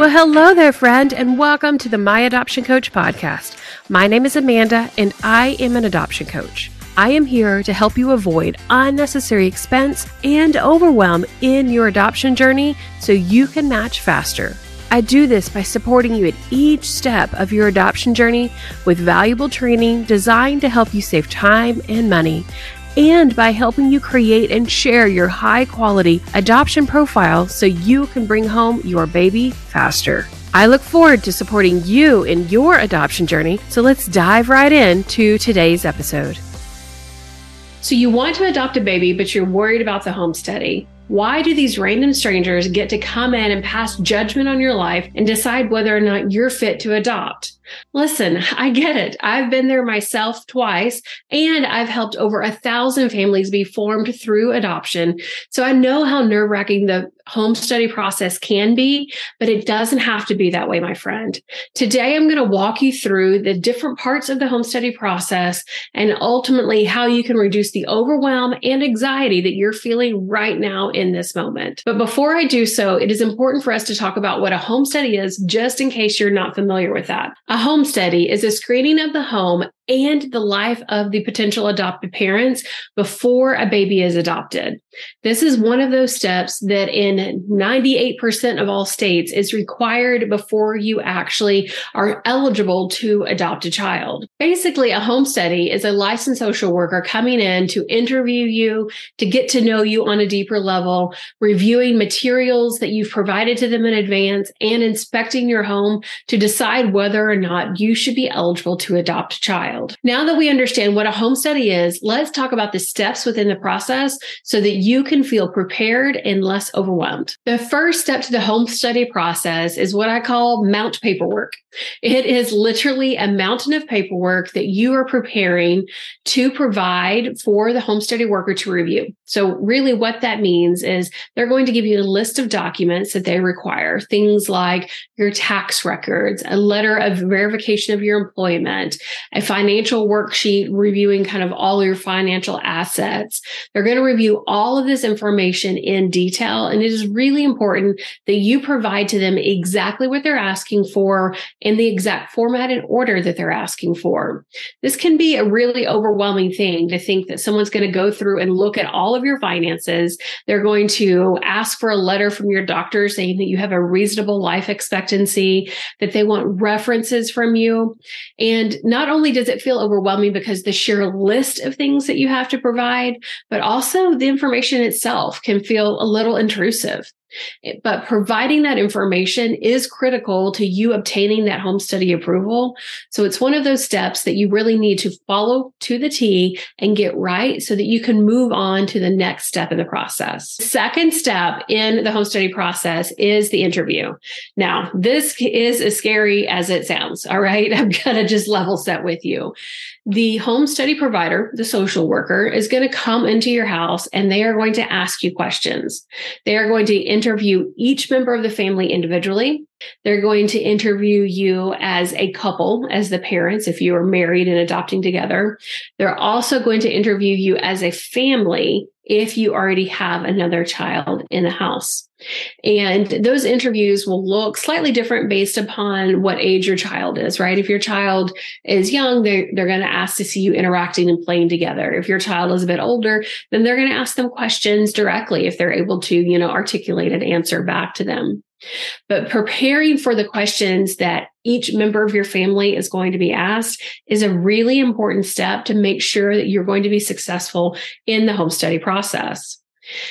Well, hello there, friend, and welcome to the My Adoption Coach podcast. My name is Amanda, and I am an adoption coach. I am here to help you avoid unnecessary expense and overwhelm in your adoption journey so you can match faster. I do this by supporting you at each step of your adoption journey with valuable training designed to help you save time and money and by helping you create and share your high quality adoption profile so you can bring home your baby faster. I look forward to supporting you in your adoption journey, so let's dive right into today's episode. So, you want to adopt a baby, but you're worried about the home study. Why do these random strangers get to come in and pass judgment on your life and decide whether or not you're fit to adopt? Listen, I get it. I've been there myself twice, and I've helped over a thousand families be formed through adoption. So I know how nerve wracking the home study process can be, but it doesn't have to be that way, my friend. Today, I'm going to walk you through the different parts of the home study process and ultimately how you can reduce the overwhelm and anxiety that you're feeling right now in this moment. But before I do so, it is important for us to talk about what a home study is, just in case you're not familiar with that. A home study is a screening of the home and the life of the potential adopted parents before a baby is adopted. This is one of those steps that in 98% of all states is required before you actually are eligible to adopt a child. Basically, a home study is a licensed social worker coming in to interview you, to get to know you on a deeper level, reviewing materials that you've provided to them in advance, and inspecting your home to decide whether or not you should be eligible to adopt a child child. Now that we understand what a home study is, let's talk about the steps within the process so that you can feel prepared and less overwhelmed. The first step to the home study process is what I call mount paperwork. It is literally a mountain of paperwork that you are preparing to provide for the home study worker to review. So, really, what that means is they're going to give you a list of documents that they require things like your tax records, a letter of verification of your employment, a financial worksheet reviewing kind of all your financial assets. They're going to review all of this information in detail. And it is really important that you provide to them exactly what they're asking for in the exact format and order that they're asking for. This can be a really overwhelming thing to think that someone's going to go through and look at all of your finances. They're going to ask for a letter from your doctor saying that you have a reasonable life expectancy, that they want references from you. And not only does it feel overwhelming because the sheer list of things that you have to provide, but also the information itself can feel a little intrusive. But providing that information is critical to you obtaining that home study approval. So it's one of those steps that you really need to follow to the T and get right so that you can move on to the next step in the process. Second step in the home study process is the interview. Now, this is as scary as it sounds. All right. I'm going to just level set with you. The home study provider, the social worker, is going to come into your house and they are going to ask you questions. They are going to interview each member of the family individually. They're going to interview you as a couple, as the parents, if you are married and adopting together. They're also going to interview you as a family if you already have another child in the house. And those interviews will look slightly different based upon what age your child is, right? If your child is young, they're, they're going to ask to see you interacting and playing together. If your child is a bit older, then they're going to ask them questions directly if they're able to, you know, articulate an answer back to them. But preparing for the questions that each member of your family is going to be asked is a really important step to make sure that you're going to be successful in the home study process.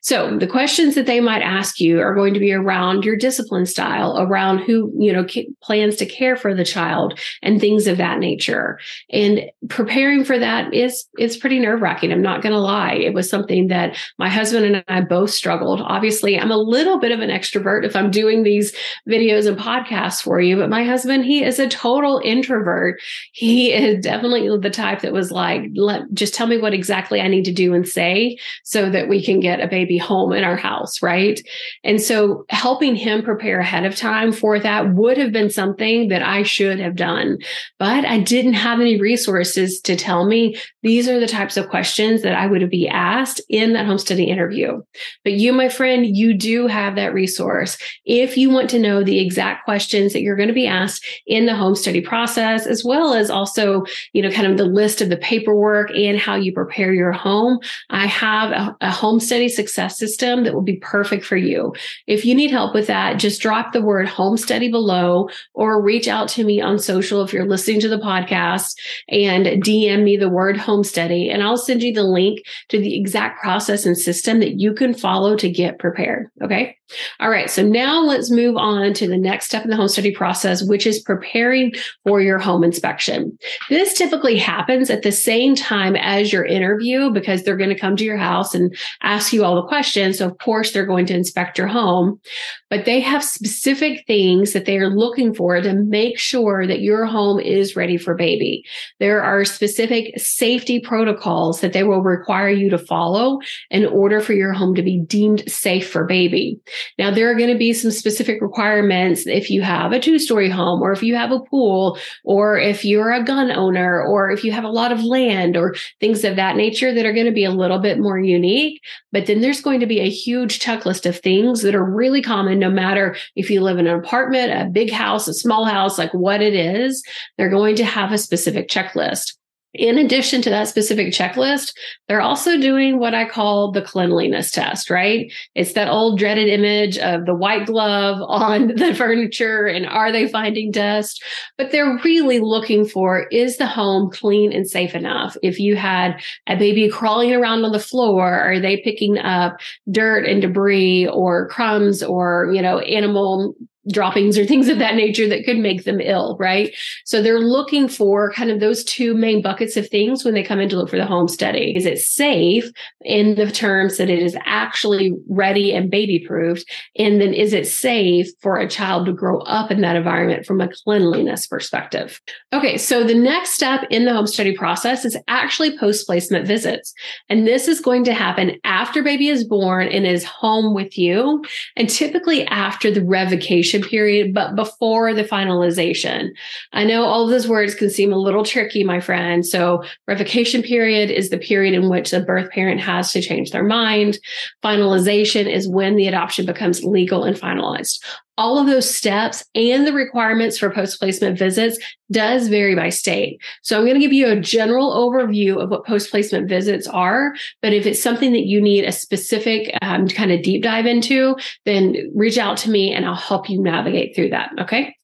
So the questions that they might ask you are going to be around your discipline style, around who, you know, plans to care for the child and things of that nature. And preparing for that is, is pretty nerve wracking. I'm not going to lie. It was something that my husband and I both struggled. Obviously, I'm a little bit of an extrovert if I'm doing these videos and podcasts for you, but my husband, he is a total introvert. He is definitely the type that was like, let, just tell me what exactly I need to do and say so that we can get get a baby home in our house, right? And so helping him prepare ahead of time for that would have been something that I should have done. But I didn't have any resources to tell me these are the types of questions that I would be asked in that home study interview. But you, my friend, you do have that resource. If you want to know the exact questions that you're going to be asked in the home study process, as well as also, you know, kind of the list of the paperwork and how you prepare your home, I have a, a home study success system that will be perfect for you. If you need help with that, just drop the word home study below or reach out to me on social if you're listening to the podcast and DM me the word home study and I'll send you the link to the exact process and system that you can follow to get prepared. Okay. All right. So now let's move on to the next step in the home study process, which is preparing for your home inspection. This typically happens at the same time as your interview because they're going to come to your house and ask you all the questions. So, of course, they're going to inspect your home, but they have specific things that they are looking for to make sure that your home is ready for baby. There are specific safety protocols that they will require you to follow in order for your home to be deemed safe for baby. Now, there are going to be some specific requirements if you have a two story home, or if you have a pool, or if you're a gun owner, or if you have a lot of land, or things of that nature that are going to be a little bit more unique. But then there's going to be a huge checklist of things that are really common, no matter if you live in an apartment, a big house, a small house, like what it is, they're going to have a specific checklist. In addition to that specific checklist, they're also doing what I call the cleanliness test, right? It's that old dreaded image of the white glove on the furniture and are they finding dust? But they're really looking for is the home clean and safe enough? If you had a baby crawling around on the floor, are they picking up dirt and debris or crumbs or, you know, animal droppings or things of that nature that could make them ill, right? So they're looking for kind of those two main buckets of things when they come in to look for the home study. Is it safe in the terms that it is actually ready and baby proofed? And then is it safe for a child to grow up in that environment from a cleanliness perspective? Okay, so the next step in the home study process is actually post placement visits. And this is going to happen after baby is born and is home with you, and typically after the revocation period, but before the finalization. I know all of those words can seem a little tricky, my friend. So, revocation period is the period in which the birth parent has to change their mind. Finalization is when the adoption becomes legal and finalized all of those steps and the requirements for post placement visits does vary by state. So I'm going to give you a general overview of what post placement visits are. But if it's something that you need a specific um, kind of deep dive into, then reach out to me and I'll help you navigate through that. Okay.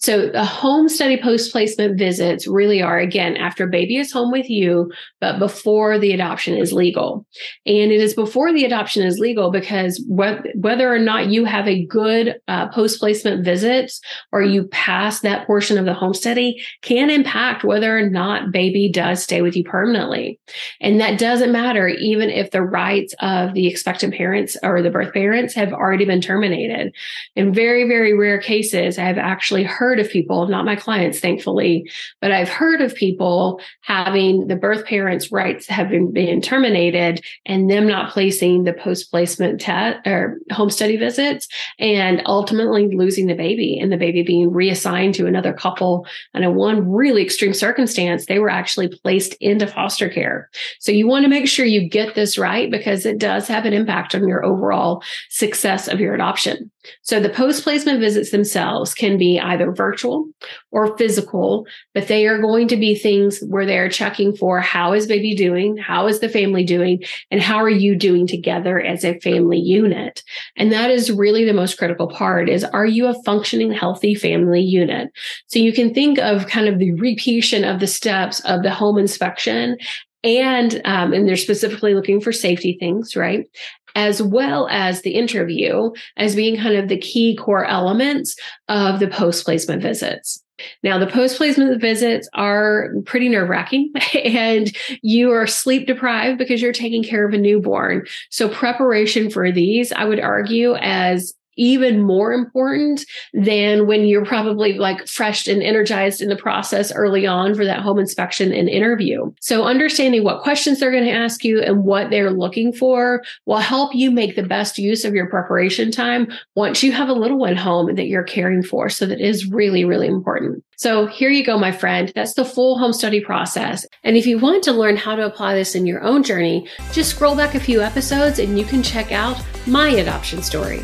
So the home study post placement visits really are again after baby is home with you, but before the adoption is legal. And it is before the adoption is legal because whether or not you have a good uh, post placement visits or you pass that portion of the home study can impact whether or not baby does stay with you permanently. And that doesn't matter even if the rights of the expectant parents or the birth parents have already been terminated. In very, very rare cases, I've actually heard of people, not my clients, thankfully, but I've heard of people having the birth parents' rights have been, terminated and them not placing the post placement test or home study visits and ultimately losing the baby and the baby being reassigned to another couple. And in one really extreme circumstance, they were actually placed into foster care. So you want to make sure you get this right because it does have an impact on your overall success of your adoption. So the post placement visits themselves can be either virtual or physical, but they are going to be things where they're checking for how is baby doing? How is the family doing? And how are you doing together as a family unit? And that is really the most critical part is are you a functioning, healthy family unit? So you can think of kind of the repetition of the steps of the home inspection and um, and they're specifically looking for safety things right as well as the interview as being kind of the key core elements of the post placement visits. Now, the post placement visits are pretty nerve wracking and you are sleep deprived because you're taking care of a newborn. So, preparation for these, I would argue, as even more important than when you're probably like fresh and energized in the process early on for that home inspection and interview. So understanding what questions they're going to ask you and what they're looking for will help you make the best use of your preparation time once you have a little one home that you're caring for. So that is really, really important. So here you go, my friend. That's the full home study process. And if you want to learn how to apply this in your own journey, just scroll back a few episodes and you can check out my adoption story.